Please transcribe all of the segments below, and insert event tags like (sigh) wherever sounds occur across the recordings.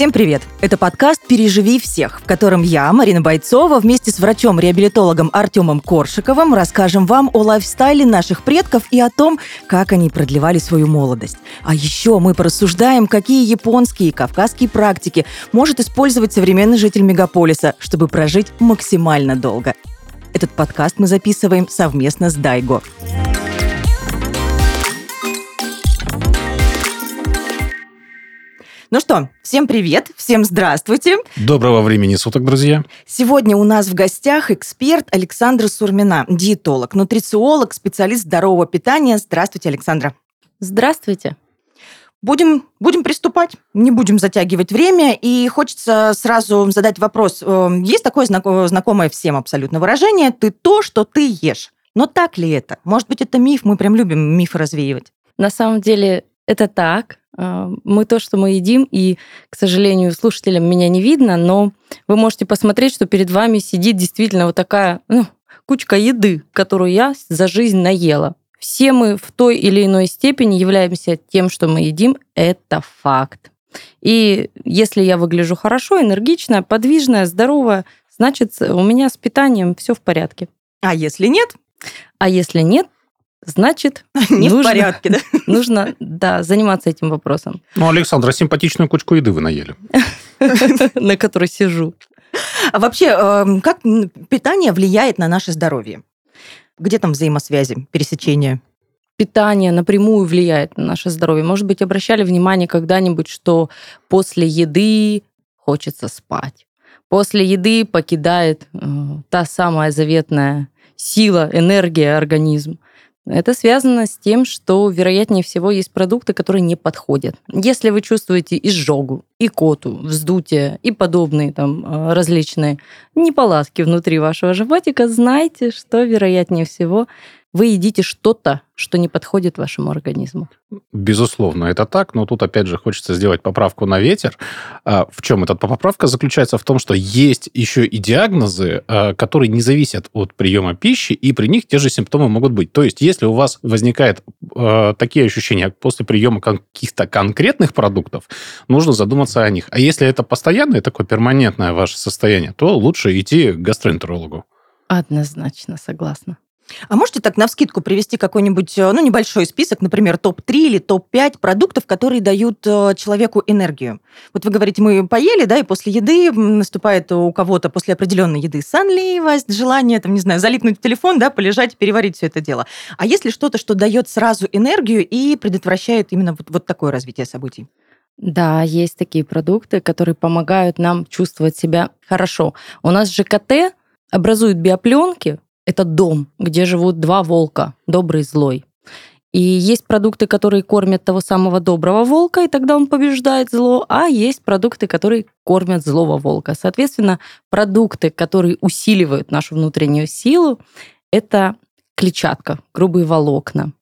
Всем привет! Это подкаст «Переживи всех», в котором я, Марина Бойцова, вместе с врачом-реабилитологом Артемом Коршиковым расскажем вам о лайфстайле наших предков и о том, как они продлевали свою молодость. А еще мы порассуждаем, какие японские и кавказские практики может использовать современный житель мегаполиса, чтобы прожить максимально долго. Этот подкаст мы записываем совместно с Дайго. Ну что, всем привет, всем здравствуйте. Доброго времени суток, друзья. Сегодня у нас в гостях эксперт Александра Сурмина, диетолог, нутрициолог, специалист здорового питания. Здравствуйте, Александра. Здравствуйте. Будем, будем приступать, не будем затягивать время. И хочется сразу задать вопрос. Эм, есть такое знакомое всем абсолютно выражение «ты то, что ты ешь». Но так ли это? Может быть, это миф, мы прям любим мифы развеивать. На самом деле это так. А, мы то, что мы едим, и, к сожалению, слушателям меня не видно, но вы можете посмотреть, что перед вами сидит действительно вот такая ну, кучка еды, которую я за жизнь наела. Все мы в той или иной степени являемся тем, что мы едим, это факт. И если я выгляжу хорошо, энергичная, подвижная, здоровая, значит, у меня с питанием все в порядке. А если нет? А если нет, значит, (laughs) не нужно, в порядке, да? (laughs) Нужно, да, заниматься этим вопросом. Ну, Александра, симпатичную кучку еды вы наели. (laughs) На которой сижу. А вообще, эм, как питание влияет на наше здоровье? Где там взаимосвязи, пересечения? питание напрямую влияет на наше здоровье. Может быть, обращали внимание когда-нибудь, что после еды хочется спать. После еды покидает э, та самая заветная сила, энергия организм. Это связано с тем, что, вероятнее всего, есть продукты, которые не подходят. Если вы чувствуете изжогу, икоту, вздутие и подобные там э, различные неполадки внутри вашего животика, знайте, что, вероятнее всего, вы едите что-то, что не подходит вашему организму. Безусловно, это так, но тут опять же хочется сделать поправку на ветер. А, в чем эта поправка заключается? В том, что есть еще и диагнозы, а, которые не зависят от приема пищи, и при них те же симптомы могут быть. То есть, если у вас возникают а, такие ощущения после приема каких-то конкретных продуктов, нужно задуматься о них. А если это постоянное, такое перманентное ваше состояние, то лучше идти к гастроэнтерологу. Однозначно согласна. А можете так на вскидку привести какой-нибудь, э, ну, небольшой список, например, топ-3 или топ-5 продуктов, которые дают э, человеку энергию? Вот вы говорите, мы поели, да, и после еды наступает у кого-то после определенной еды сонливость, желание, там, не знаю, залипнуть в телефон, да, полежать, переварить все это дело. А есть ли что-то, что дает сразу энергию и предотвращает именно вот, вот такое развитие событий? Да, есть такие продукты, которые помогают нам чувствовать себя хорошо. У нас ЖКТ образует биопленки, это дом, где живут два волка, добрый и злой. И есть продукты, которые кормят того самого доброго волка, и тогда он побеждает зло, а есть продукты, которые кормят злого волка. Соответственно, продукты, которые усиливают нашу внутреннюю силу, это клетчатка, грубые волокна,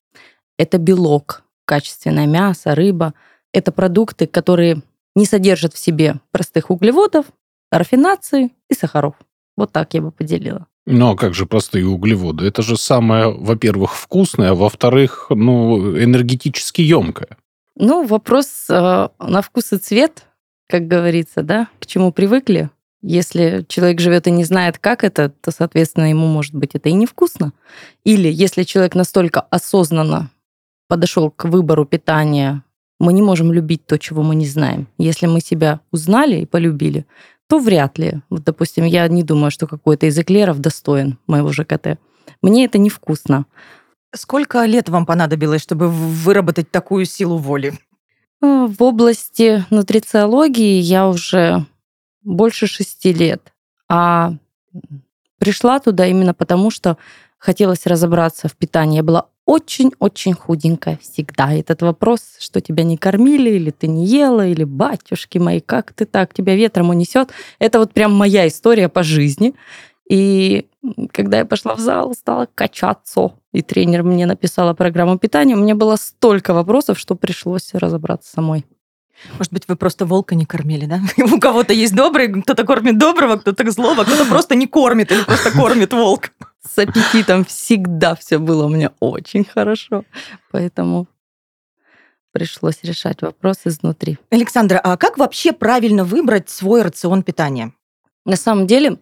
это белок, качественное мясо, рыба. Это продукты, которые не содержат в себе простых углеводов, рафинации и сахаров. Вот так я бы поделила. Ну, а как же простые углеводы? Это же самое, во-первых, вкусное, а во-вторых, ну, энергетически емкое. Ну, вопрос э, на вкус и цвет, как говорится, да, к чему привыкли. Если человек живет и не знает, как это, то, соответственно, ему, может быть, это и невкусно. Или если человек настолько осознанно подошел к выбору питания, мы не можем любить то, чего мы не знаем. Если мы себя узнали и полюбили, то вряд ли. Вот, допустим, я не думаю, что какой-то из эклеров достоин моего ЖКТ. Мне это невкусно. Сколько лет вам понадобилось, чтобы выработать такую силу воли? Э, в области нутрициологии я уже больше шести лет. А пришла туда именно потому, что хотелось разобраться в питании. Я была очень-очень худенькая всегда. Этот вопрос, что тебя не кормили, или ты не ела, или батюшки мои, как ты так, тебя ветром унесет. Это вот прям моя история по жизни. И когда я пошла в зал, стала качаться, и тренер мне написала программу питания, у меня было столько вопросов, что пришлось разобраться самой. Может быть, вы просто волка не кормили, да? (laughs) У кого-то есть добрый, кто-то кормит доброго, кто-то злого, кто-то просто не кормит или просто кормит волк. С аппетитом всегда все было у меня очень хорошо. Поэтому пришлось решать вопрос изнутри. Александра, а как вообще правильно выбрать свой рацион питания? На самом деле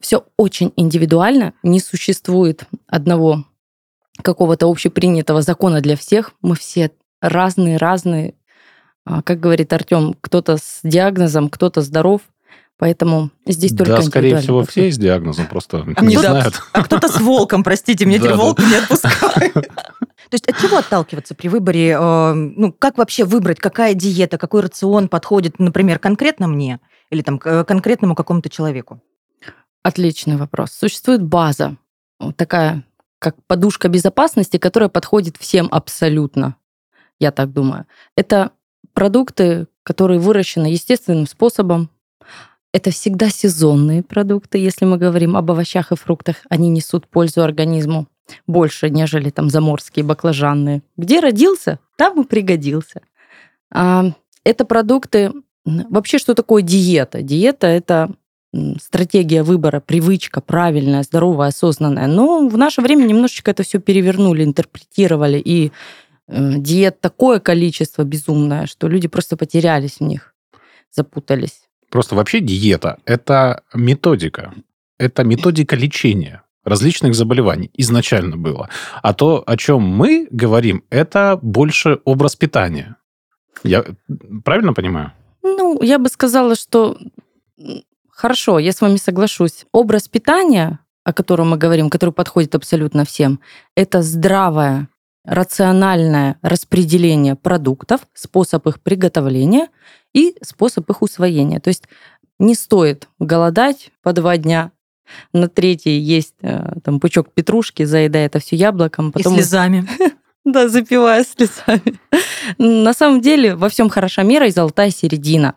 все очень индивидуально, не существует одного какого-то общепринятого закона для всех. Мы все разные, разные. Как говорит Артем, кто-то с диагнозом, кто-то здоров. Поэтому здесь только Да, скорее всего, подход. все с диагнозом просто А не кто-то- знают. А кто-то с волком, простите, меня Да, теперь да. волк не отпускает. То есть от чего отталкиваться при выборе? э, Ну, как вообще выбрать, какая диета, какой рацион подходит, например, конкретно мне или там к конкретному какому-то человеку? Отличный вопрос. Существует база, такая, как подушка безопасности, которая подходит всем абсолютно, я так думаю. Это продукты, которые выращены естественным способом. Это всегда сезонные продукты, если мы говорим об овощах и фруктах. Они несут пользу организму больше, нежели там заморские баклажанные. Где родился, там и пригодился. А, Это продукты... Вообще, что такое диета? Диета – это стратегия выбора, привычка правильная, здоровая, осознанная. Но в наше время немножечко это все перевернули, интерпретировали, и э, диет такое количество безумное, что люди просто потерялись в них, запутались. Просто вообще диета – это методика. Это методика лечения различных заболеваний изначально было. А то, о чем мы говорим, это больше образ питания. Я правильно понимаю? Ну, я бы сказала, что хорошо, я с вами соглашусь. Образ питания, о котором мы говорим, который подходит абсолютно всем, это здравое, рациональное распределение продуктов, способ их приготовления и способ их усвоения. То есть не стоит голодать по два дня, на третий есть э, там пучок петрушки, заедая это все яблоком, потом И слезами. (laughs) да, запивая слезами. На самом деле во всем хороша мера и золотая середина.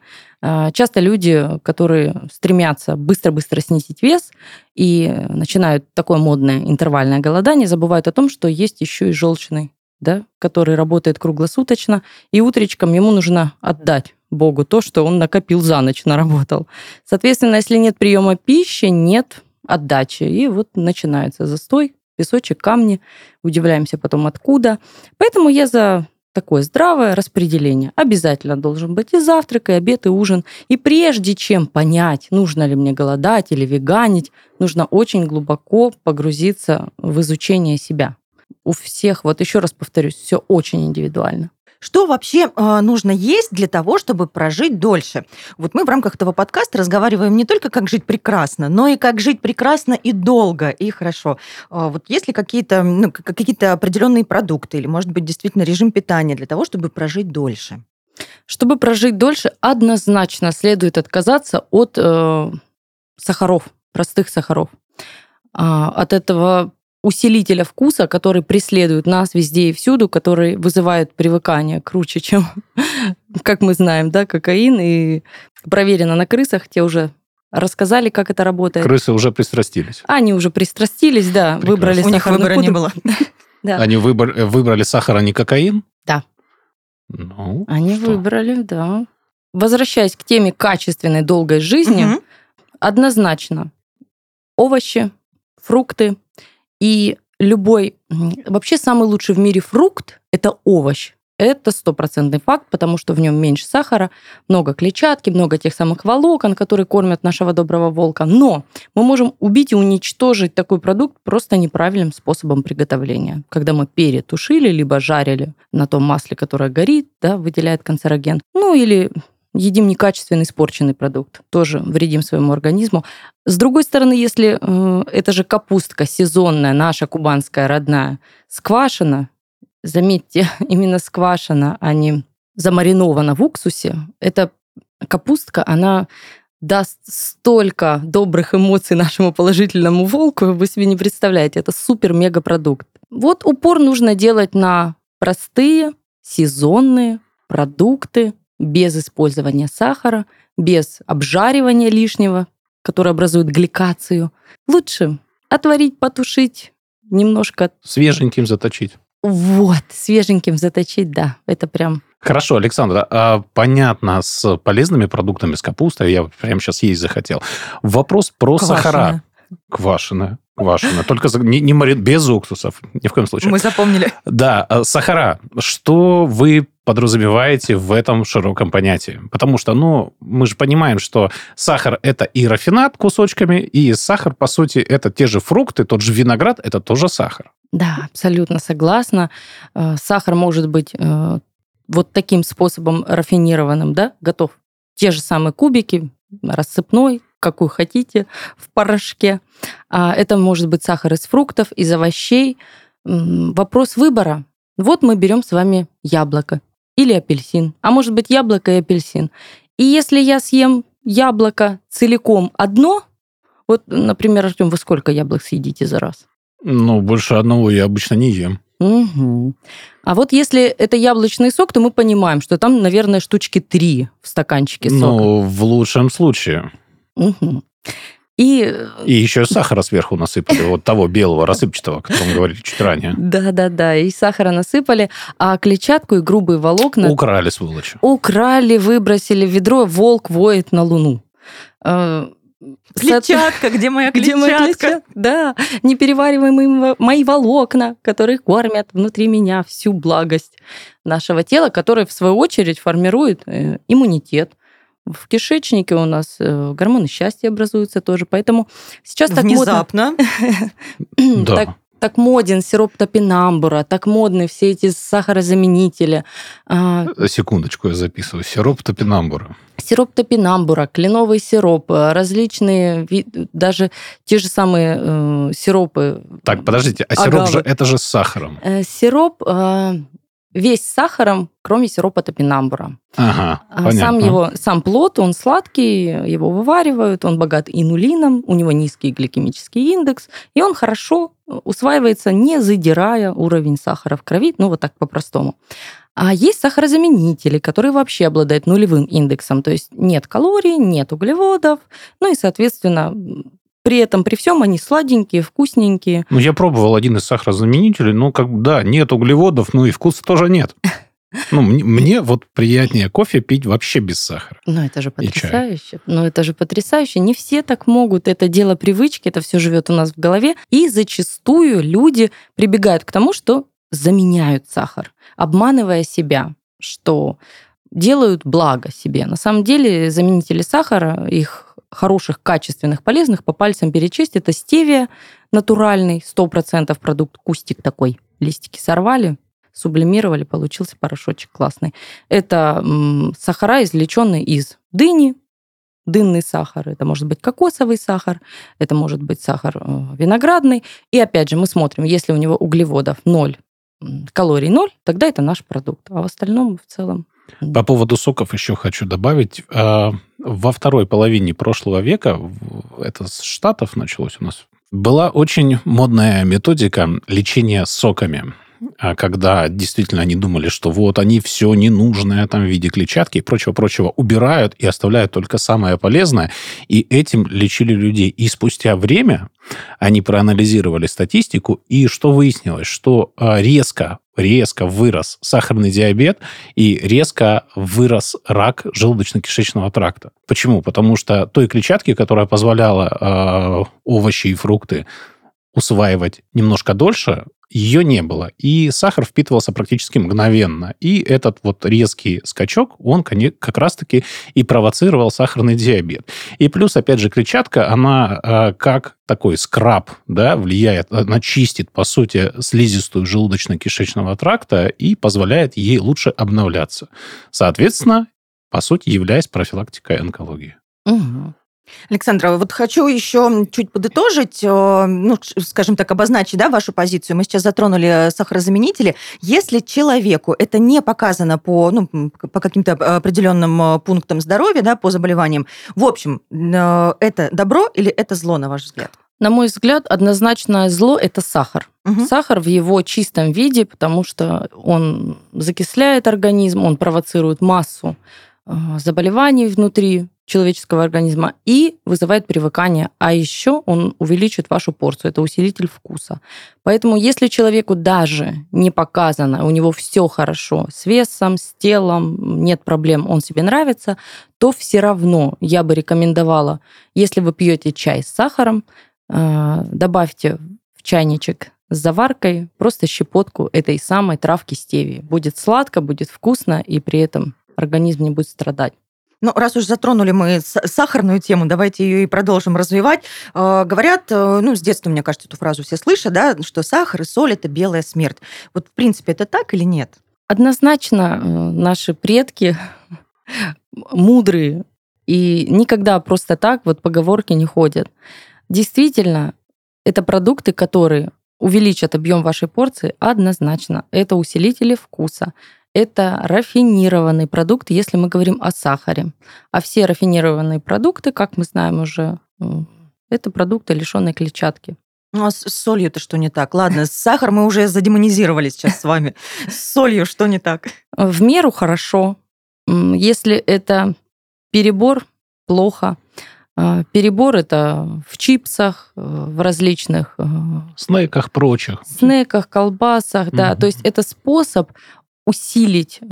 А, Часто люди, которые стремятся быстро-быстро снизить вес и начинают такое модное интервальное голодание, забывают о том, что есть еще и желчный, да, который работает круглосуточно, и утречком ему нужно отдать Богу то, что он накопил за ночь, наработал. Соответственно, если нет приема пищи, нет отдачи. И вот начинается застой, песочек, камни. Удивляемся потом, откуда. Поэтому я за такое здравое распределение. Обязательно должен быть и завтрак, и обед, и ужин. И прежде чем понять, нужно ли мне голодать или веганить, нужно очень глубоко погрузиться в изучение себя. У всех, вот еще раз повторюсь, все очень индивидуально. Что вообще э, нужно есть для того, чтобы прожить дольше? Вот мы в рамках этого подкаста разговариваем не только как жить прекрасно, но и как жить прекрасно и долго, и хорошо. А вот есть ли какие-то ну, к- какие-то определенные продукты или, может быть, действительно режим питания для того, чтобы прожить дольше? Чтобы прожить дольше, однозначно следует отказаться от э, сахаров, простых сахаров. А, от этого усилителя вкуса, который преследует нас везде и всюду, который вызывает привыкание круче, чем, (laughs) как мы знаем, да, кокаин. И проверено на крысах, те уже рассказали, как это работает. Крысы уже пристрастились. Они уже пристрастились, да, Прекрасно. выбрали У них выбора не было. (laughs) Да. Они выбор- выбрали сахар, а не кокаин? Да. Ну, Они что? выбрали, да. Возвращаясь к теме качественной долгой жизни, однозначно овощи, фрукты и любой... Вообще самый лучший в мире фрукт – это овощ. Это стопроцентный факт, потому что в нем меньше сахара, много клетчатки, много тех самых волокон, которые кормят нашего доброго волка. Но мы можем убить и уничтожить такой продукт просто неправильным способом приготовления. Когда мы перетушили, либо жарили на том масле, которое горит, да, выделяет канцероген. Ну или едим некачественный испорченный продукт, тоже вредим своему организму. С другой стороны, если э, это же капустка сезонная, наша кубанская родная, сквашена, заметьте, (laughs) именно сквашена, а не замаринована в уксусе, эта капустка, она даст столько добрых эмоций нашему положительному волку, вы себе не представляете. Это супер-мега-продукт. Вот упор нужно делать на простые, сезонные продукты, без использования сахара, без обжаривания лишнего, которое образует гликацию. Лучше отварить, потушить, немножко Свеженьким заточить. вот, свеженьким заточить, да, это прям... Хорошо, Александра, а понятно с полезными продуктами, с капустой, я прямо сейчас есть захотел. Вопрос про Квашеное. сахара. Квашеная. Квашеная. Только за- не, не без уксусов, ни в коем случае. Мы запомнили. Да, а, сахара. Что вы подразумеваете в этом широком понятии? Потому что, ну, мы же понимаем, что сахар – это и рафинат кусочками, и сахар, по сути, это те же фрукты, тот же виноград – это тоже сахар. Да, абсолютно согласна. Э, сахар может быть э, вот таким способом рафинированным, да, готов. Те же самые кубики, рассыпной, какой хотите, в порошке. А это может быть сахар из фруктов, из овощей. Вопрос выбора. Вот мы берем с вами яблоко или апельсин, а может быть яблоко и апельсин. И если я съем яблоко целиком одно, вот, например, Артем, вы сколько яблок съедите за раз? Ну, больше одного я обычно не ем. Угу. А вот если это яблочный сок, то мы понимаем, что там, наверное, штучки три в стаканчике сока. Ну, в лучшем случае. Угу. И... и еще сахара сверху насыпали, вот того белого рассыпчатого, о котором говорили чуть ранее. Да-да-да, и сахара насыпали, а клетчатку и грубые волокна... Украли, сволочи. Украли, выбросили в ведро, волк воет на луну. Э, клетчатка, где моя клетчатка? (laughs) Где моя клетчатка? Да, неперевариваемые мои волокна, которые кормят внутри меня всю благость нашего тела, которое, в свою очередь, формирует э, иммунитет, в кишечнике у нас э, гормоны счастья образуются тоже, поэтому сейчас так Внезапно. модно... так, так моден сироп топинамбура, так модны все эти сахарозаменители. А, Секундочку, я записываю. Сироп топинамбура. Сироп топинамбура, кленовый сироп, э, различные, даже те же самые э, сиропы. Так, подождите, а сироп агавы. же, это же с сахаром. Э, сироп э, весь сахаром, кроме сиропа топинамбура. Ага, а понятно. Сам, его, сам плод, он сладкий, его вываривают, он богат инулином, у него низкий гликемический индекс, и он хорошо усваивается, не задирая уровень сахара в крови, ну вот так по-простому. А есть сахарозаменители, которые вообще обладают нулевым индексом, то есть нет калорий, нет углеводов, ну и, соответственно, при этом, при всем, они сладенькие, вкусненькие. Ну, я пробовал один из сахарозаменителей, ну, как бы, да, нет углеводов, ну и вкуса тоже нет. (laughs) Ну, мне, мне вот приятнее кофе пить вообще без сахара. Ну, это же потрясающе. Ну, это же потрясающе. Не все так могут. Это дело привычки, это все живет у нас в голове. И зачастую люди прибегают к тому, что заменяют сахар, обманывая себя, что делают благо себе. На самом деле заменители сахара, их хороших, качественных, полезных по пальцам перечесть. Это стевия натуральный, 100% продукт, кустик такой. Листики сорвали, сублимировали, получился порошочек классный. Это сахара, извлеченные из дыни, дынный сахар, это может быть кокосовый сахар, это может быть сахар э, виноградный. И опять же, мы смотрим, если у него углеводов 0, калорий 0, тогда это наш продукт. А в остальном в целом по поводу соков еще хочу добавить. Во второй половине прошлого века, это с Штатов началось у нас, была очень модная методика лечения соками когда действительно они думали, что вот они все ненужное там в виде клетчатки и прочего-прочего убирают и оставляют только самое полезное, и этим лечили людей. И спустя время они проанализировали статистику, и что выяснилось? Что а, резко резко вырос сахарный диабет и резко вырос рак желудочно-кишечного тракта. Почему? Потому что той клетчатки, которая позволяла э, овощи и фрукты усваивать немножко дольше, ее не было. И сахар впитывался практически мгновенно. И этот вот резкий скачок, он как раз-таки и провоцировал сахарный диабет. И плюс, опять же, клетчатка, она а, как такой скраб, да, влияет, она чистит, по сути, слизистую желудочно-кишечного тракта и позволяет ей лучше обновляться. Соответственно, по сути, являясь профилактикой онкологии. Угу. Александра, вот хочу еще чуть подытожить, э, ну, скажем так, обозначить да, вашу позицию. Мы сейчас затронули сахарозаменители. Если человеку это не показано по, ну, по каким-то определенным э, пунктам здоровья, да, по заболеваниям, в общем, э, это добро или это зло, на ваш взгляд? На мой взгляд, однозначное зло – это сахар. Угу. Сахар в его чистом виде, потому что он закисляет организм, он провоцирует массу заболеваний внутри человеческого организма и вызывает привыкание. А еще он увеличит вашу порцию. Это усилитель вкуса. Поэтому если человеку даже не показано, у него все хорошо с весом, с телом, нет проблем, он себе нравится, то все равно я бы рекомендовала, если вы пьете чай с сахаром, э, добавьте в чайничек с заваркой, просто щепотку этой самой травки стевии. Будет сладко, будет вкусно, и при этом организм не будет страдать. Ну, раз уж затронули мы сахарную тему, давайте ее и продолжим развивать. Э, говорят, э, ну, с детства, мне кажется, эту фразу все слышат, да, что сахар и соль – это белая смерть. Вот, в принципе, это так или нет? Однозначно э, наши предки (laughs) мудрые и никогда просто так вот поговорки не ходят. Действительно, это продукты, которые увеличат объем вашей порции однозначно. Это усилители вкуса, это рафинированный продукт, если мы говорим о сахаре. А все рафинированные продукты, как мы знаем уже, это продукты, лишенные клетчатки. Ну а с солью-то что не так? Ладно, сахар мы уже задемонизировали сейчас с вами. С солью что не так? В меру хорошо. Если это перебор, плохо. А, перебор это в чипсах, э, в различных... Э, снеках прочих. Снеках, колбасах, да. Mm-hmm. То есть это способ усилить э,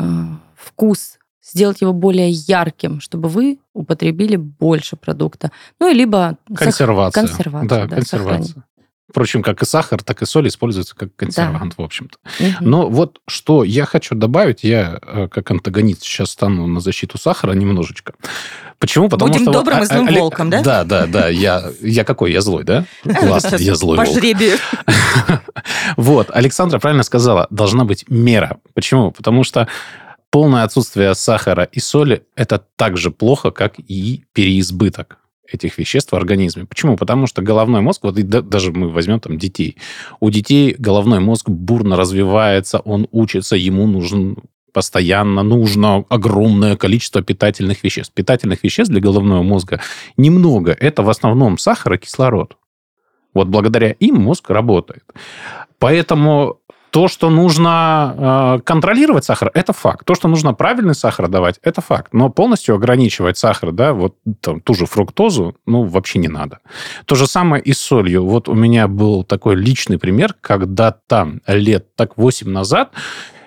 вкус, сделать его более ярким, чтобы вы употребили больше продукта. Ну, и либо... Консервация. Консервация. Да, да консервация. Сохранить. Впрочем, как и сахар, так и соль используются как консервант, да. в общем-то. Угу. Но вот что я хочу добавить, я э, как антагонист сейчас стану на защиту сахара немножечко. Почему? Потому Будем что... добрым вот, и злым а, волком, да? Да, да, да. Я, я какой? Я злой, да? (laughs) Классно, я злой По жребию. (laughs) Вот, Александра правильно сказала, должна быть мера. Почему? Потому что полное отсутствие сахара и соли – это так же плохо, как и переизбыток этих веществ в организме. Почему? Потому что головной мозг, вот даже мы возьмем там детей, у детей головной мозг бурно развивается, он учится, ему нужен постоянно нужно огромное количество питательных веществ. Питательных веществ для головного мозга немного. Это в основном сахар и кислород. Вот благодаря им мозг работает. Поэтому то, что нужно э, контролировать сахар, это факт. То, что нужно правильный сахар давать, это факт. Но полностью ограничивать сахар, да, вот там, ту же фруктозу, ну, вообще не надо. То же самое и с солью. Вот у меня был такой личный пример, когда там лет так 8 назад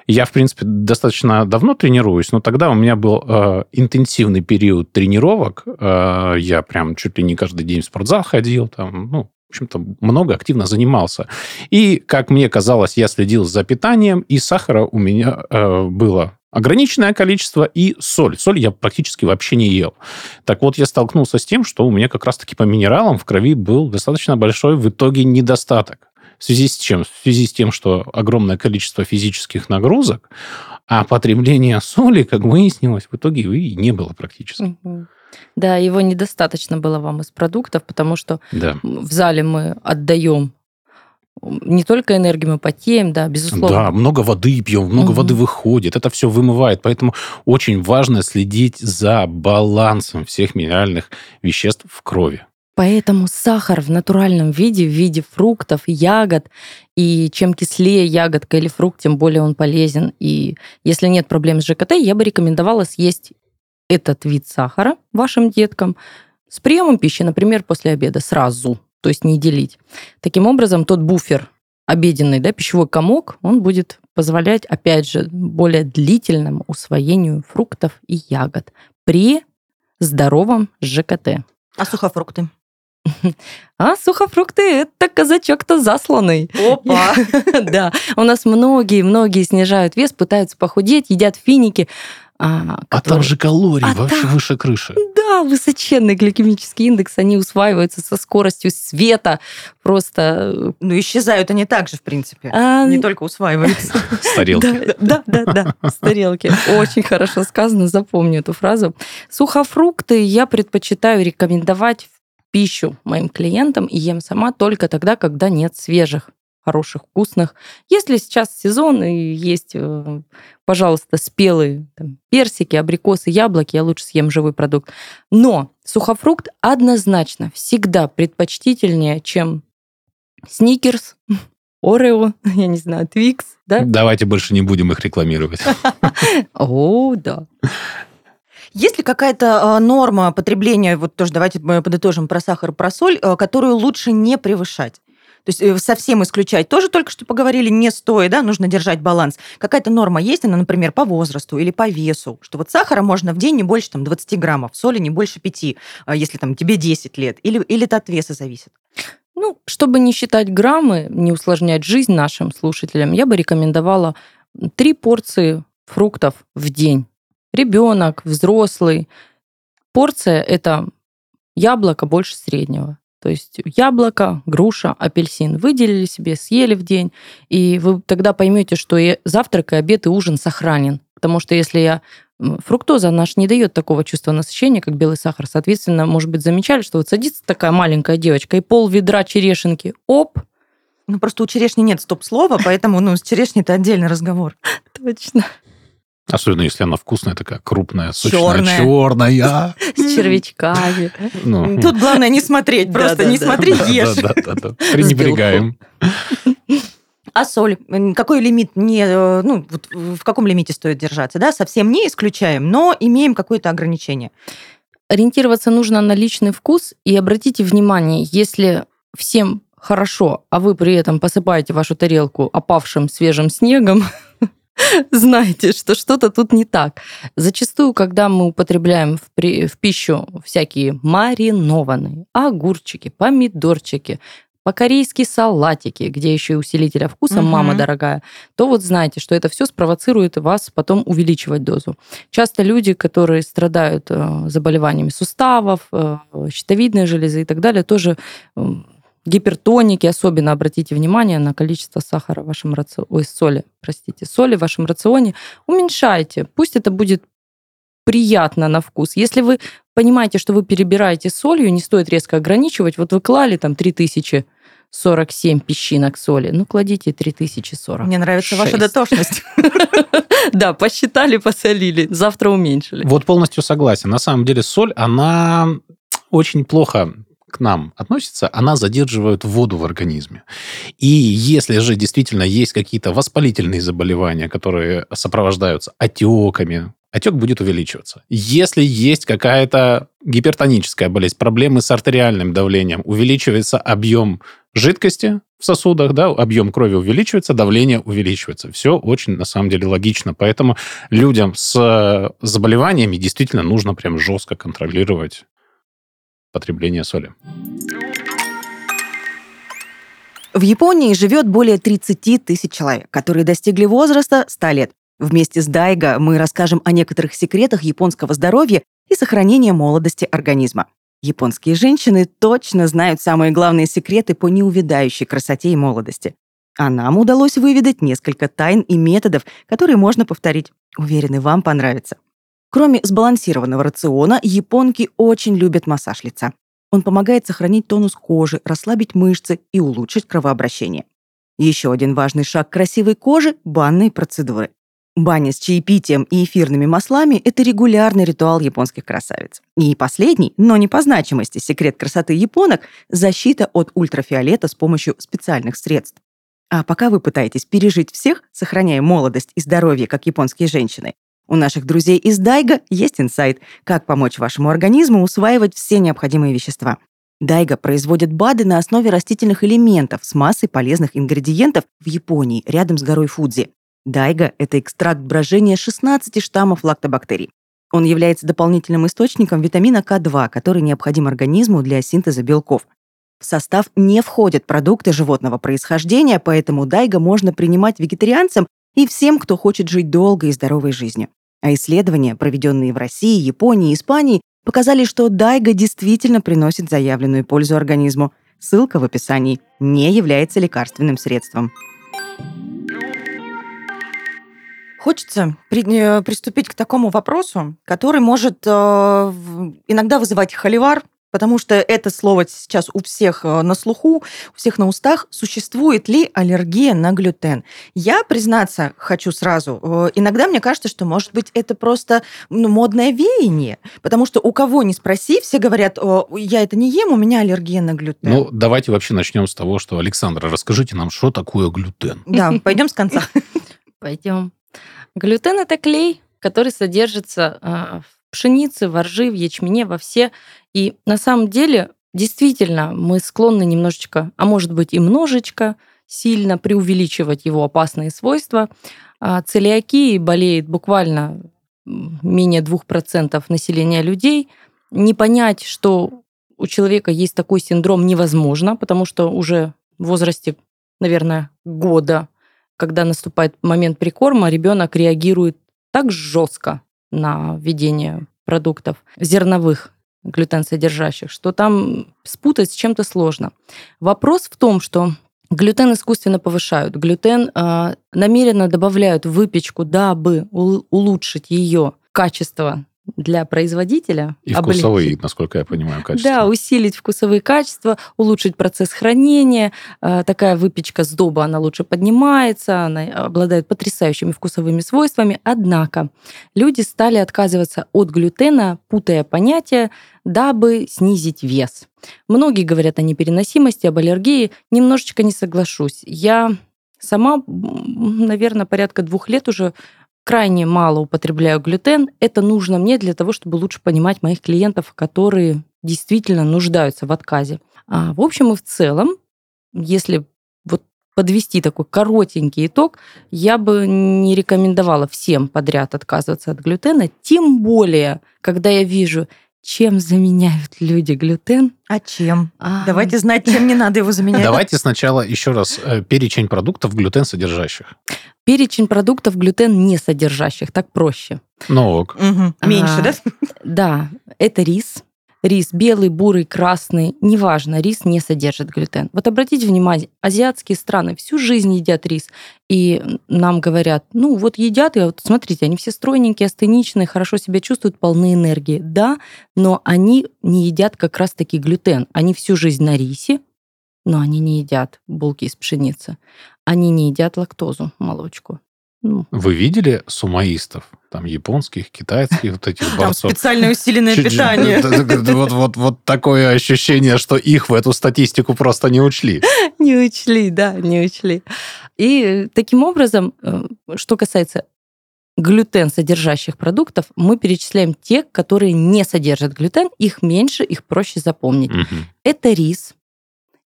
я, в принципе, достаточно давно тренируюсь, но тогда у меня был э, интенсивный период тренировок. Э, я прям чуть ли не каждый день в спортзал ходил, там, ну, в общем-то, много активно занимался. И, как мне казалось, я следил за питанием, и сахара у меня э, было ограниченное количество, и соль. Соль я практически вообще не ел. Так вот, я столкнулся с тем, что у меня как раз-таки по минералам в крови был достаточно большой в итоге недостаток. В связи с чем? В связи с тем, что огромное количество физических нагрузок, а потребление (laughs) соли, как выяснилось, в итоге и не было практически. Угу. Да, его недостаточно было вам из продуктов, потому что да. в зале мы отдаем не только энергию мы потеем, да, безусловно. Да, много воды пьем, много угу. воды выходит, это все вымывает. Поэтому очень важно следить за балансом всех минеральных веществ в крови. Поэтому сахар в натуральном виде, в виде фруктов, ягод, и чем кислее ягодка или фрукт, тем более он полезен. И если нет проблем с ЖКТ, я бы рекомендовала съесть этот вид сахара вашим деткам с приемом пищи, например, после обеда сразу, то есть не делить. Таким образом, тот буфер обеденный, да, пищевой комок, он будет позволять, опять же, более длительному усвоению фруктов и ягод при здоровом ЖКТ. А сухофрукты? (laughs) А сухофрукты – это казачок-то засланный. Опа! (laughs) Да, у нас многие-многие снижают вес, пытаются похудеть, едят финики. А, который... а там же калории а вообще там... выше крыши. Да, высоченный гликемический индекс, они усваиваются со скоростью света. Просто... Ну, исчезают они также, в принципе. А... Не только усваиваются. (laughs) С тарелки. Да, да, да, с тарелки. Очень хорошо сказано, запомню эту фразу. Сухофрукты я предпочитаю рекомендовать в пищу моим клиентам и ем сама только тогда, когда нет свежих хороших, вкусных. Если сейчас сезон и есть, э, пожалуйста, спелые там, персики, абрикосы, яблоки, я лучше съем живой продукт. Но сухофрукт однозначно всегда предпочтительнее, чем сникерс, (laughs) Орео, (laughs) я не знаю, Твикс, да? Давайте больше не будем их рекламировать. (laughs) О, да. Есть ли какая-то а, норма потребления, вот тоже давайте мы подытожим про сахар, про соль, а, которую лучше не превышать? То есть э, совсем исключать тоже только что поговорили, не стоит, да, нужно держать баланс. Какая-то норма есть, она, например, по возрасту или по весу, что вот сахара можно в день не больше там, 20 граммов, соли не больше 5, а если там тебе 10 лет, или, или это от веса зависит? Ну, чтобы не считать граммы, не усложнять жизнь нашим слушателям, я бы рекомендовала три порции фруктов в день. Ребенок, взрослый. Порция – это яблоко больше среднего. То есть яблоко, груша, апельсин выделили себе, съели в день, и вы тогда поймете, что и завтрак, и обед, и ужин сохранен. Потому что если я Фруктоза наш не дает такого чувства насыщения, как белый сахар. Соответственно, может быть, замечали, что вот садится такая маленькая девочка и пол ведра черешенки, оп. Ну, просто у черешни нет стоп-слова, поэтому, ну, с черешней это отдельный разговор. (laughs) Точно. Особенно, если она вкусная, такая крупная, сочная, черная. черная. С червячками. Ну. Тут главное не смотреть, просто не смотри, ешь. Да-да-да. Пренебрегаем. А соль? Какой лимит не, э, ну, вот в каком лимите стоит держаться? Да? Совсем не исключаем, но имеем какое-то ограничение. Ориентироваться нужно на личный вкус. И обратите внимание, если всем хорошо, а вы при этом посыпаете вашу тарелку опавшим свежим снегом, (laughs) (laughs) знаете, что что-то тут не так. Зачастую, когда мы употребляем в, при, в пищу всякие маринованные огурчики, помидорчики, по-корейски салатики, где еще и усилителя вкуса, угу. мама дорогая, то вот знайте, что это все спровоцирует вас потом увеличивать дозу. Часто люди, которые страдают э, заболеваниями суставов, э, щитовидной железы и так далее, тоже гипертоники, особенно обратите внимание на количество сахара в вашем рационе, ой, соли, простите, соли в вашем рационе, уменьшайте. Пусть это будет приятно на вкус. Если вы понимаете, что вы перебираете солью, не стоит резко ограничивать. Вот вы клали там 3000 47 песчинок соли. Ну, кладите 3040. Мне нравится ваша дотошность. (laughs) Да, посчитали, посолили, завтра уменьшили. Вот полностью согласен. На самом деле соль, она очень плохо к нам относится, она задерживает воду в организме. И если же действительно есть какие-то воспалительные заболевания, которые сопровождаются отеками, отек будет увеличиваться. Если есть какая-то гипертоническая болезнь, проблемы с артериальным давлением, увеличивается объем жидкости в сосудах, да, объем крови увеличивается, давление увеличивается. Все очень, на самом деле, логично. Поэтому людям с заболеваниями действительно нужно прям жестко контролировать потребление соли. В Японии живет более 30 тысяч человек, которые достигли возраста 100 лет. Вместе с Дайго мы расскажем о некоторых секретах японского здоровья и сохранения молодости организма. Японские женщины точно знают самые главные секреты по неувядающей красоте и молодости. А нам удалось выведать несколько тайн и методов, которые можно повторить. Уверены, вам понравится. Кроме сбалансированного рациона, японки очень любят массаж лица. Он помогает сохранить тонус кожи, расслабить мышцы и улучшить кровообращение. Еще один важный шаг красивой кожи – банные процедуры. Баня с чаепитием и эфирными маслами – это регулярный ритуал японских красавиц. И последний, но не по значимости, секрет красоты японок – защита от ультрафиолета с помощью специальных средств. А пока вы пытаетесь пережить всех, сохраняя молодость и здоровье, как японские женщины, у наших друзей из Дайга есть инсайт, как помочь вашему организму усваивать все необходимые вещества. Дайга производит БАДы на основе растительных элементов с массой полезных ингредиентов в Японии, рядом с горой Фудзи. Дайга – это экстракт брожения 16 штаммов лактобактерий. Он является дополнительным источником витамина К2, который необходим организму для синтеза белков. В состав не входят продукты животного происхождения, поэтому дайга можно принимать вегетарианцам и всем, кто хочет жить долгой и здоровой жизнью. А исследования, проведенные в России, Японии и Испании, показали, что дайга действительно приносит заявленную пользу организму. Ссылка в описании не является лекарственным средством. Хочется при, э, приступить к такому вопросу, который может э, иногда вызывать холивар, потому что это слово сейчас у всех э, на слуху, у всех на устах. Существует ли аллергия на глютен? Я, признаться, хочу сразу, э, иногда мне кажется, что, может быть, это просто ну, модное веяние, потому что у кого не спроси, все говорят, я это не ем, у меня аллергия на глютен. Ну, давайте вообще начнем с того, что, Александра, расскажите нам, что такое глютен? Да, пойдем с конца. (laughs) Пойдем. Глютен – это клей, который содержится а, в пшенице, в ржи, в ячмене, во все. И на самом деле, действительно, мы склонны немножечко, а может быть и множечко, сильно преувеличивать его опасные свойства. А целиакией болеет буквально менее 2% населения людей. Не понять, что у человека есть такой синдром, невозможно, потому что уже в возрасте, наверное, года, когда наступает момент прикорма, ребенок реагирует так жестко на введение продуктов зерновых, глютен содержащих, что там спутать с чем-то сложно. Вопрос в том, что Глютен искусственно повышают. Глютен э, намеренно добавляют в выпечку, дабы улучшить ее качество для производителя. И вкусовые, насколько я понимаю, качества. Да, усилить вкусовые качества, улучшить процесс хранения. Э, такая выпечка с доба, она лучше поднимается, она обладает потрясающими вкусовыми свойствами. Однако люди стали отказываться от глютена, путая понятия, дабы снизить вес. Многие говорят о непереносимости, об аллергии. Немножечко не соглашусь. Я сама, наверное, порядка двух лет уже крайне мало употребляю глютен. Это нужно мне для того, чтобы лучше понимать моих клиентов, которые действительно нуждаются в отказе. А в общем и в целом, если вот подвести такой коротенький итог, я бы не рекомендовала всем подряд отказываться от глютена, тем более, когда я вижу, чем заменяют люди глютен. А чем? А... Давайте знать, чем не надо его заменять. Давайте сначала еще раз э, перечень продуктов глютен содержащих. Перечень продуктов глютен не содержащих, так проще. Ну ок. Угу. Меньше, а, да? Да, это рис, рис белый, бурый, красный, неважно, рис не содержит глютен. Вот обратите внимание, азиатские страны всю жизнь едят рис, и нам говорят, ну вот едят, и вот смотрите, они все стройненькие, астеничные, хорошо себя чувствуют, полны энергии. Да, но они не едят как раз-таки глютен. Они всю жизнь на рисе, но они не едят булки из пшеницы они не едят лактозу, молочку. Ну. Вы видели сумаистов? Там японских, китайских, вот этих борцов. Там специальное усиленное питание. Вот, вот, вот такое ощущение, что их в эту статистику просто не учли. (laughs) Не учли, да, не учли. И таким образом, э, что касается глютен содержащих продуктов, мы перечисляем те, которые не содержат глютен, их меньше, их проще запомнить. Угу. Это рис,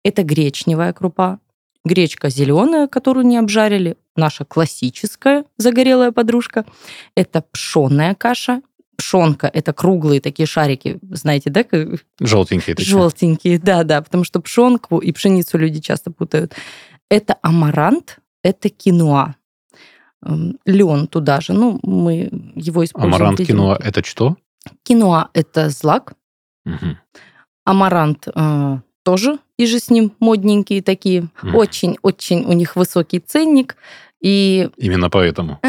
это гречневая крупа, гречка зеленая, которую не обжарили, наша классическая загорелая подружка. Это пшенная каша. Пшенка – это круглые такие шарики, знаете, да? Желтенькие такие. Желтенькие, да-да, потому что пшенку и пшеницу люди часто путают. Это амарант, это киноа. Лен туда же, ну, мы его используем. Амарант, киноа – это что? Киноа – это злак. Угу. Амарант э, тоже и же с ним модненькие такие. Очень-очень у них высокий ценник. И... Именно поэтому.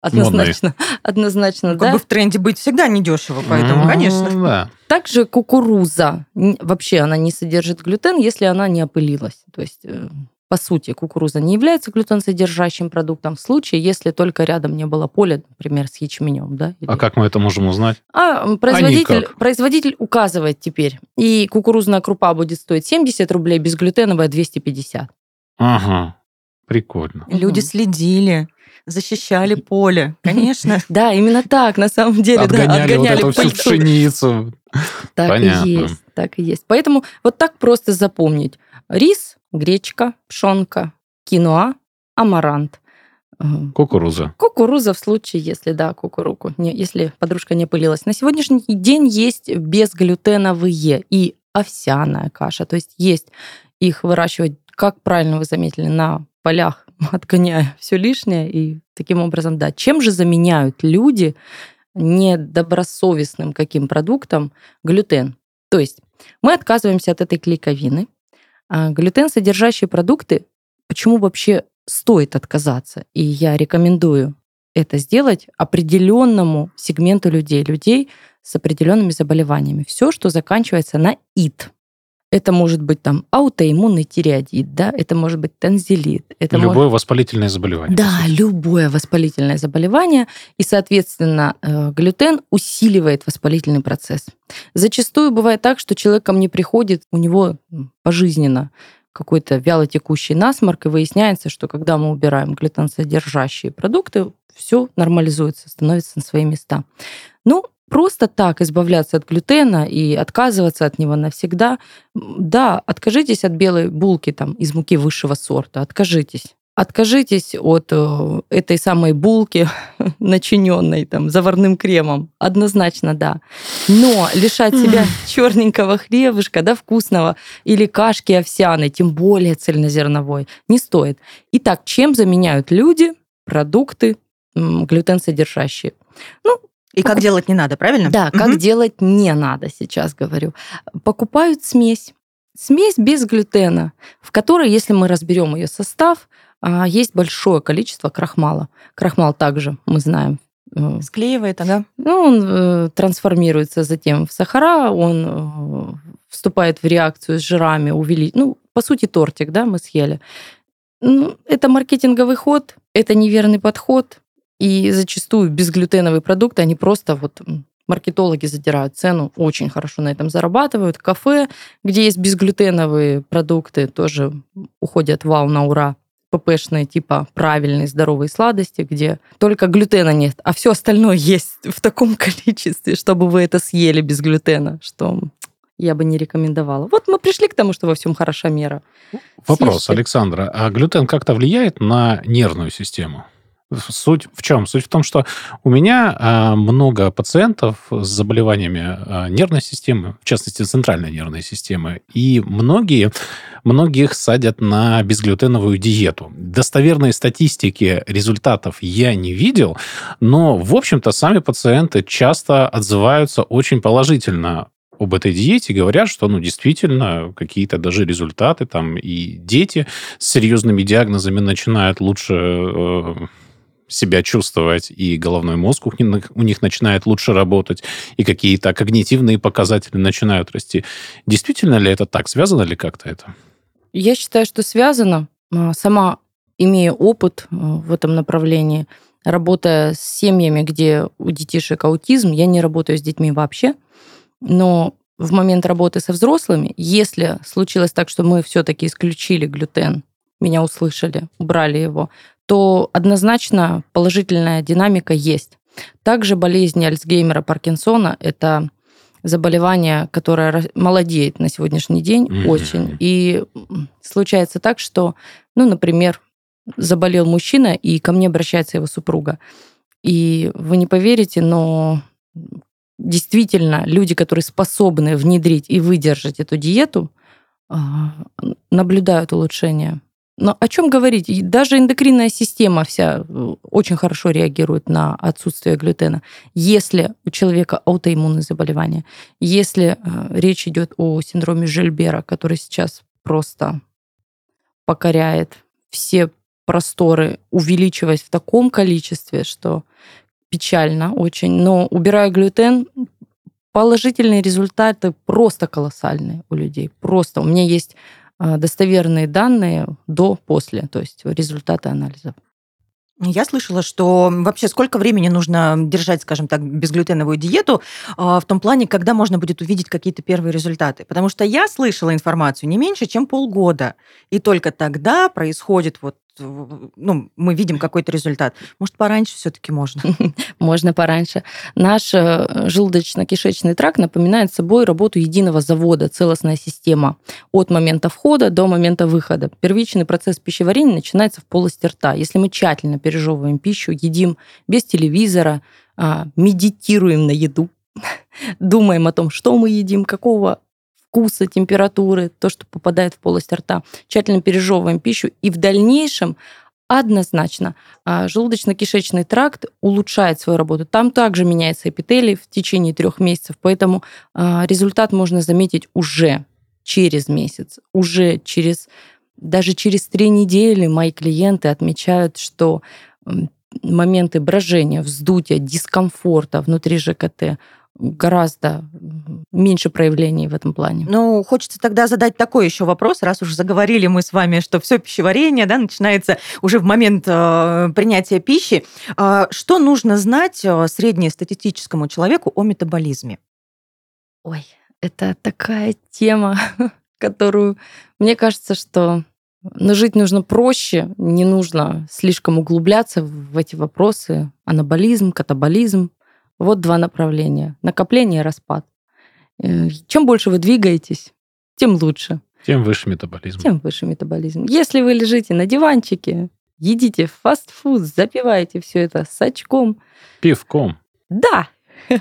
Однозначно, Модные. однозначно, ну, да. Как бы в тренде быть всегда недешево, поэтому, конечно. Да. Также кукуруза, вообще она не содержит глютен, если она не опылилась. То есть э, по сути, кукуруза не является глютенсодержащим продуктом в случае, если только рядом не было поля, например, с ячменем. Да, или... А как мы это можем узнать? А производитель, а производитель указывает теперь. И кукурузная крупа будет стоить 70 рублей, безглютеновая 250. Ага, прикольно. Люди угу. следили защищали поле, конечно. (laughs) Да, именно так, на самом деле. Отгоняли, вот эту всю пшеницу. Так и есть, так и есть. Поэтому вот так просто запомнить. Рис гречка, пшенка, киноа, амарант. Кукуруза. Кукуруза в случае, если, да, кукуруку, не, если подружка не пылилась. На сегодняшний день есть безглютеновые и овсяная каша. То есть есть их выращивать, как правильно вы заметили, на полях, (laughs) отгоняя все лишнее. И таким образом, да. Чем же заменяют люди недобросовестным каким продуктом глютен? То есть мы отказываемся от этой клейковины, а глютен содержащие продукты, почему вообще стоит отказаться? И я рекомендую это сделать определенному сегменту людей, людей с определенными заболеваниями. Все, что заканчивается на ит. Это может быть там аутоиммунный тиреоидит, да, это может быть танзелит. Это любое может... воспалительное заболевание. Да, любое воспалительное заболевание. И, соответственно, э, глютен усиливает воспалительный процесс. Зачастую бывает так, что человек ко мне приходит, у него пожизненно какой-то вялотекущий насморк, и выясняется, что когда мы убираем глютенсодержащие продукты, все нормализуется, становится на свои места. Ну, просто так избавляться от глютена и отказываться от него навсегда, да, откажитесь от белой булки там из муки высшего сорта, откажитесь. Откажитесь от э, этой самой булки, (laughs) начиненной там заварным кремом. Однозначно, да. Но лишать себя (laughs) черненького хлебушка, да, вкусного, или кашки овсяной, тем более цельнозерновой, не стоит. Итак, чем заменяют люди продукты глютен содержащие? Ну, и как делать не надо, правильно? Да, как угу. делать не надо, сейчас говорю. Покупают смесь. Смесь без глютена, в которой, если мы разберем ее состав, а, есть большое количество крахмала. Крахмал также, мы знаем, э, Склеивает, ага. Ну, он э, трансформируется затем в сахара, он э, вступает в реакцию с жирами, увеличивает. Ну, по сути, тортик, да, мы съели. Ну, это маркетинговый ход, это неверный подход, и зачастую безглютеновые продукты, они просто вот маркетологи задирают цену, очень хорошо на этом зарабатывают. Кафе, где есть безглютеновые продукты, тоже уходят вал на ура ППшные, типа правильные, здоровые сладости, где только глютена нет, а все остальное есть в таком (laughs) количестве, чтобы вы это съели без глютена, что я бы не рекомендовала. Вот мы пришли к тому, что во всем хороша мера. Вопрос, Съешьте. Александра. А глютен как-то влияет на нервную систему? Суть в чем? Суть в том, что у меня а, много пациентов с заболеваниями а, нервной системы, в частности, центральной нервной системы, и многие, многих садят на безглютеновую диету. Достоверной статистики результатов я не видел, но, в общем-то, сами пациенты часто отзываются очень положительно об этой диете, говорят, что, ну, действительно, какие-то даже результаты там, и дети с серьезными диагнозами начинают лучше э, себя чувствовать, и головной мозг у них, начинает лучше работать, и какие-то когнитивные показатели начинают расти. Действительно ли это так? Связано ли как-то это? Я считаю, что связано. А, сама имея опыт а, в этом направлении, работая с семьями, где у детишек аутизм, я не работаю с детьми вообще, но в момент работы со взрослыми, если случилось так, что мы все-таки исключили глютен, меня услышали, убрали его, то однозначно положительная динамика есть. Также болезни Альцгеймера, Паркинсона – это заболевание, которое молодеет на сегодняшний день mm-hmm. очень. И случается так, что, ну, например, заболел мужчина, и ко мне обращается его супруга. И вы не поверите, но действительно люди, которые способны внедрить и выдержать эту диету, а, наблюдают улучшение. Но о чем говорить? Даже эндокринная система вся э, очень хорошо реагирует на отсутствие глютена. Если у человека аутоиммунные заболевания, если э, речь идет о синдроме Жильбера, который сейчас просто покоряет все просторы, увеличиваясь в таком количестве, что печально очень. Но убирая глютен, положительные результаты просто колоссальные у людей. Просто. У меня есть достоверные данные до-после, то есть результаты анализов. Я слышала, что вообще сколько времени нужно держать, скажем так, безглютеновую диету а, в том плане, когда можно будет увидеть какие-то первые результаты. Потому что я слышала информацию не меньше, чем полгода. И только тогда происходит вот ну, мы видим какой-то результат. Может, пораньше все-таки можно? (laughs) Можно пораньше. Наш э, желудочно-кишечный тракт напоминает собой работу единого завода, целостная система. От момента входа до момента выхода. Первичный процесс пищеварения начинается в полости рта. Если мы тщательно пережевываем пищу, едим без телевизора, а, медитируем на еду, (laughs) думаем о том, что мы едим, какого вкуса, температуры, то, что попадает в полость рта. Тщательно пережевываем пищу и в дальнейшем однозначно а, желудочно-кишечный тракт улучшает свою работу. Там также меняется эпителий в течение трех месяцев, поэтому а, результат можно заметить уже через месяц, уже через даже через три недели мои клиенты отмечают, что моменты брожения, вздутия, дискомфорта внутри ЖКТ гораздо меньше проявлений в этом плане. Ну, хочется тогда задать такой еще вопрос, раз уж заговорили мы с вами, что все пищеварение да, начинается уже в момент э, принятия пищи. Э, что нужно знать э, среднестатистическому человеку о метаболизме? Ой, это такая тема, (laughs) которую, мне кажется, что но жить нужно проще, не нужно слишком углубляться в эти вопросы. Анаболизм, катаболизм. Вот два направления. Накопление и распад. Э, чем больше вы двигаетесь, тем лучше. Тем выше метаболизм. Тем выше метаболизм. Если вы лежите на диванчике едите фастфуд, запивайте все это с очком, Пивком. да, (laughs)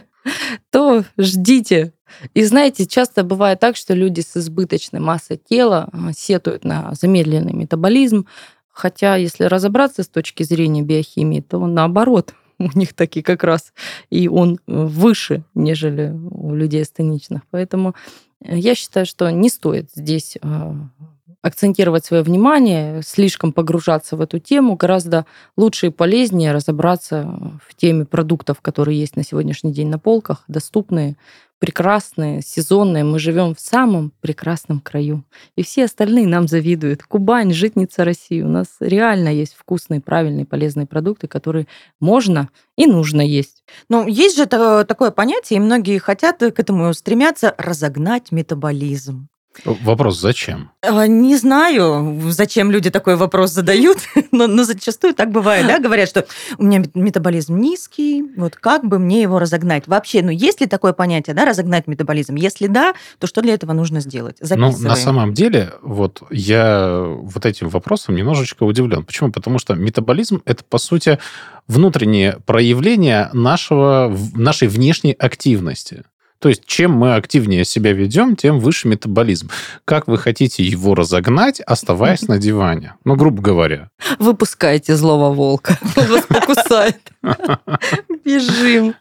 то ждите. И знаете, часто бывает так, что люди с избыточной массой тела а, сетуют на замедленный метаболизм, хотя если разобраться с точки зрения биохимии, то наоборот, у них таки как раз и он выше, нежели у людей астеничных. Поэтому э, я считаю, что не стоит здесь а, акцентировать свое внимание, слишком погружаться в эту тему. Гораздо лучше и полезнее разобраться в теме продуктов, которые есть на сегодняшний день на полках, доступные, прекрасные, сезонные. Мы живем в самом прекрасном краю. И все остальные нам завидуют. Кубань, житница России. У нас реально есть вкусные, правильные, полезные продукты, которые можно и нужно есть. Ну, есть же та- такое понятие, и многие хотят к этому стремятся разогнать метаболизм. Вопрос, зачем? А, Не знаю, зачем люди такой вопрос задают, (laughs) но, но зачастую так бывает, да, говорят, что у меня мет- метаболизм низкий, вот как бы мне его разогнать? Вообще, ну есть ли такое понятие, да, разогнать метаболизм? Если да, то что для этого нужно сделать? Ну, Записываем. на самом деле, вот я вот этим вопросом немножечко удивлен. Почему? Потому что метаболизм – это, по сути, внутреннее проявление нашего, нашей внешней активности. То есть, чем мы активнее себя ведем, тем выше метаболизм. Как вы хотите его разогнать, оставаясь на диване? Ну, грубо говоря. Выпускайте злого волка. Он вас покусает. (laughs) Бежим.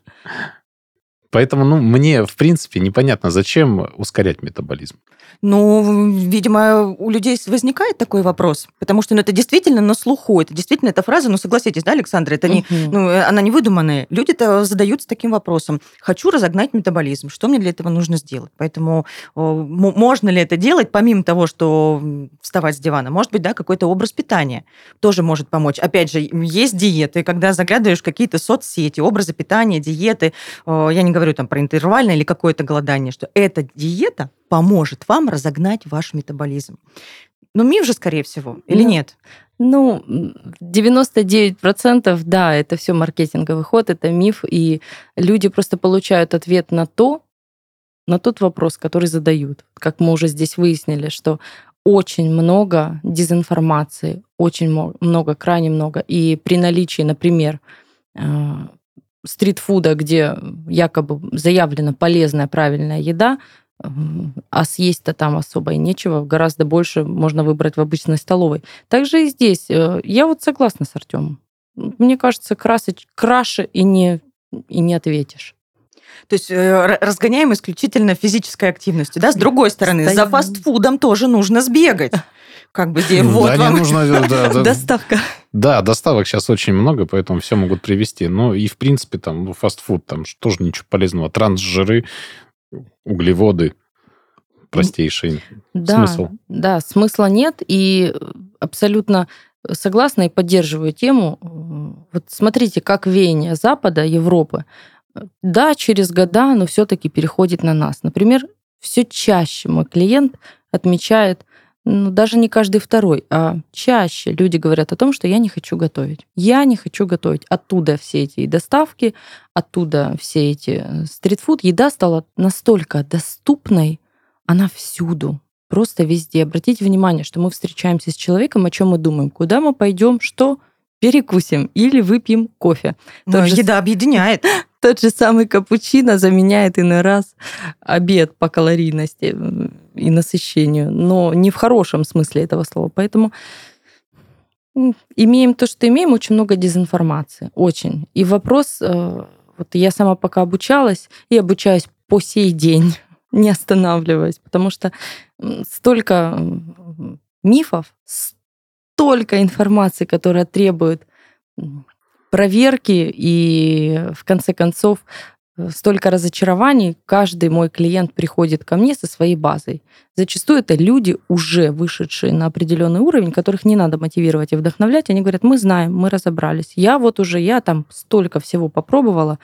Поэтому, ну, мне, в принципе, непонятно, зачем ускорять метаболизм. Ну, видимо, у людей возникает такой вопрос, потому что ну, это действительно на слуху, это действительно эта фраза, ну, согласитесь, да, Александра, это не, ну, э, она не выдуманная. Люди-то задаются таким вопросом. Хочу разогнать метаболизм. Что мне для этого нужно сделать? Поэтому можно ли это делать, помимо того, что вставать с дивана? Может быть, да, какой-то образ питания тоже может помочь. Опять же, есть диеты, когда заглядываешь в какие-то соцсети, образы питания, диеты. Я не говорю там про интервальное или какое-то голодание, что эта диета поможет вам разогнать ваш метаболизм. Ну, миф же, скорее всего, или Ну, нет? Ну, м, 99% да, это все маркетинговый ход, это миф, и люди просто получают ответ на то, на тот вопрос, который задают. Как мы уже здесь выяснили, что очень много дезинформации, очень много, крайне много. И при наличии, например, э, стритфуда, где якобы заявлена полезная, правильная еда, а съесть-то там особо и нечего, гораздо больше можно выбрать в обычной столовой. Также и здесь. э, Я вот согласна с Артемом. Мне кажется, красить, краше и не, и не ответишь. То есть э, разгоняем исключительно физической активностью, да? С другой стороны, за Стоим. фастфудом тоже нужно сбегать. Как бы здесь, вот да, вам. нужно... да, да. (laughs) Доставка. Да, доставок сейчас очень много, поэтому все могут привезти. Ну и, в принципе, там, ну, фастфуд, там тоже ничего полезного. Трансжиры, углеводы, простейший Да, смысл. да, смысла нет, и абсолютно согласна и поддерживаю тему. Вот смотрите, как веяние Запада, Европы, да, через года, но все-таки переходит на нас. Например, все чаще мой клиент отмечает, ну, даже не каждый второй, а чаще люди говорят о том, что я не хочу готовить. Я не хочу готовить. Оттуда все эти доставки, оттуда все эти э, стритфуд. Еда стала настолько доступной, она всюду, просто везде. Обратите внимание, что мы встречаемся с человеком, о чем мы думаем, куда мы пойдем, что перекусим или выпьем кофе. Ну, Тот же еда объединяет. (laughs) Тот же самый капучино заменяет иной раз обед по калорийности и насыщению, но не в хорошем смысле этого слова. Поэтому имеем то, что имеем, очень много дезинформации, очень. И вопрос, э, вот я сама пока обучалась и обучаюсь по сей день, (laughs) не останавливаясь, потому что столько мифов, столько информации, которая требует проверки и в конце концов э, столько разочарований. Каждый мой клиент приходит ко мне со своей базой. Зачастую это люди, уже вышедшие на определенный уровень, которых не надо мотивировать и вдохновлять. Они говорят, мы знаем, мы разобрались. Я вот уже, я там столько всего попробовала.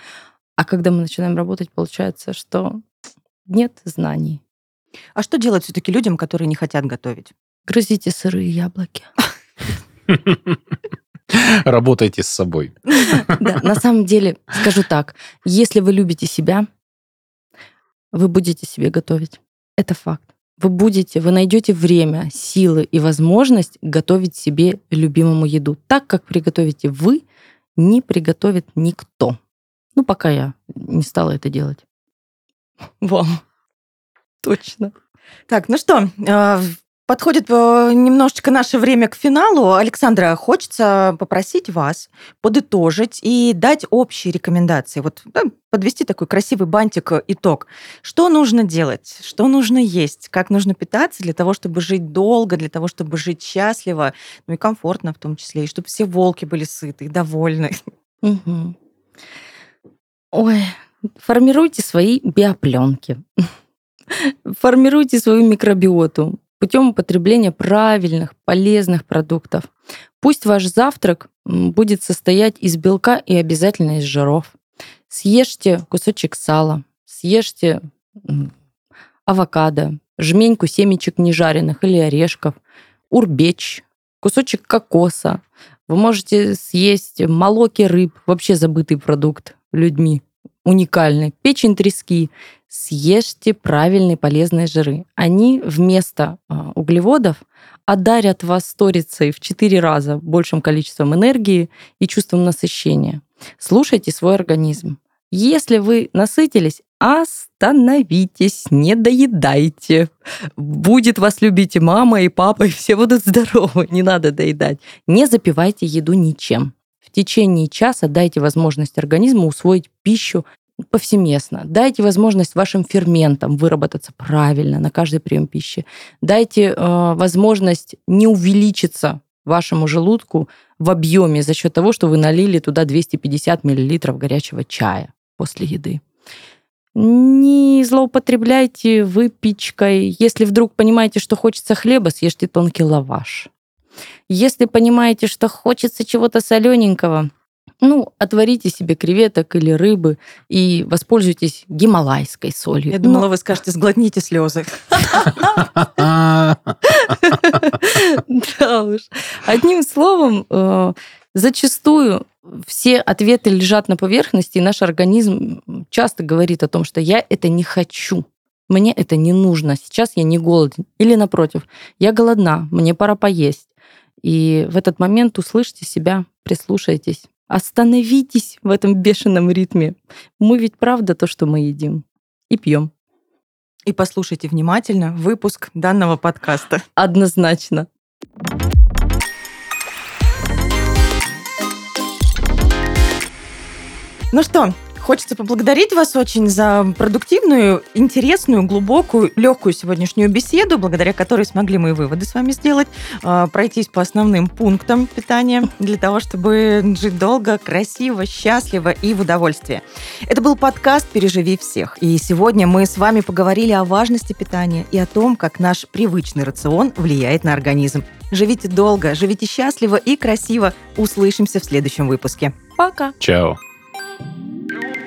А когда мы начинаем работать, получается, что нет знаний. А что делать все-таки людям, которые не хотят готовить? Грызите сырые яблоки. (laughs) (laughs) Работайте с собой. (laughs) Да, на самом деле, скажу так, если вы любите себя, вы будете себе готовить. Это факт. вы будете, вы найдете время, силы и возможность готовить себе любимому еду. Так, как приготовите вы, не приготовит никто. Ну, пока я не стала это делать. (laughs) Вам. Точно. Так, ну что, э, Подходит э, немножечко наше время к финалу. Александра, хочется попросить вас подытожить и дать общие рекомендации. Вот да, подвести такой красивый бантик э, итог. Что нужно делать? Что нужно есть? Как нужно питаться для того, чтобы жить долго, для того, чтобы жить счастливо, ну и комфортно в том числе, и чтобы все волки были сыты и довольны. Ой, формируйте свои биопленки. Формируйте свою микробиоту путем употребления правильных, полезных продуктов. Пусть ваш завтрак будет состоять из белка и обязательно из жиров. Съешьте кусочек сала, съешьте авокадо, жменьку семечек нежаренных или орешков, урбеч, кусочек кокоса. Вы можете съесть молоки рыб, вообще забытый продукт людьми, уникальный, печень трески, съешьте правильные полезные жиры. Они вместо а, углеводов одарят вас сторицей в 4 раза большим количеством энергии и чувством насыщения. Слушайте свой организм. Если вы насытились, остановитесь, не доедайте. Будет вас любить и мама, и папа, и все будут здоровы, не надо доедать. Не запивайте еду ничем. В течение часа дайте возможность организму усвоить пищу повсеместно. Дайте возможность вашим ферментам выработаться правильно на каждый прием пищи. Дайте э, возможность не увеличиться вашему желудку в объеме за счет того, что вы налили туда 250 мл горячего чая после еды. Не злоупотребляйте выпечкой. Если вдруг понимаете, что хочется хлеба, съешьте тонкий лаваш. Если понимаете, что хочется чего-то солененького, ну, отварите себе креветок или рыбы и воспользуйтесь гималайской солью. Я думала, Но... вы скажете, сглотните слезы. Да уж. Одним словом, э, зачастую все ответы лежат на поверхности, и наш организм часто говорит о том, что я это не хочу. Мне это не нужно. Сейчас я не голоден. Или напротив, я голодна, мне пора поесть. И в этот момент услышьте себя, прислушайтесь. Остановитесь в этом бешеном ритме. Мы ведь правда то, что мы едим и пьем. И послушайте внимательно выпуск данного подкаста. Однозначно. Ну что, Хочется поблагодарить вас очень за продуктивную, интересную, глубокую, легкую сегодняшнюю беседу, благодаря которой смогли мои выводы с вами сделать, а, пройтись по основным пунктам питания для того, чтобы жить долго, красиво, счастливо и в удовольствии. Это был подкаст «Переживи всех». И сегодня мы с вами поговорили о важности питания и о том, как наш привычный рацион влияет на организм. Живите долго, живите счастливо и красиво. Услышимся в следующем выпуске. Пока. Чао. No.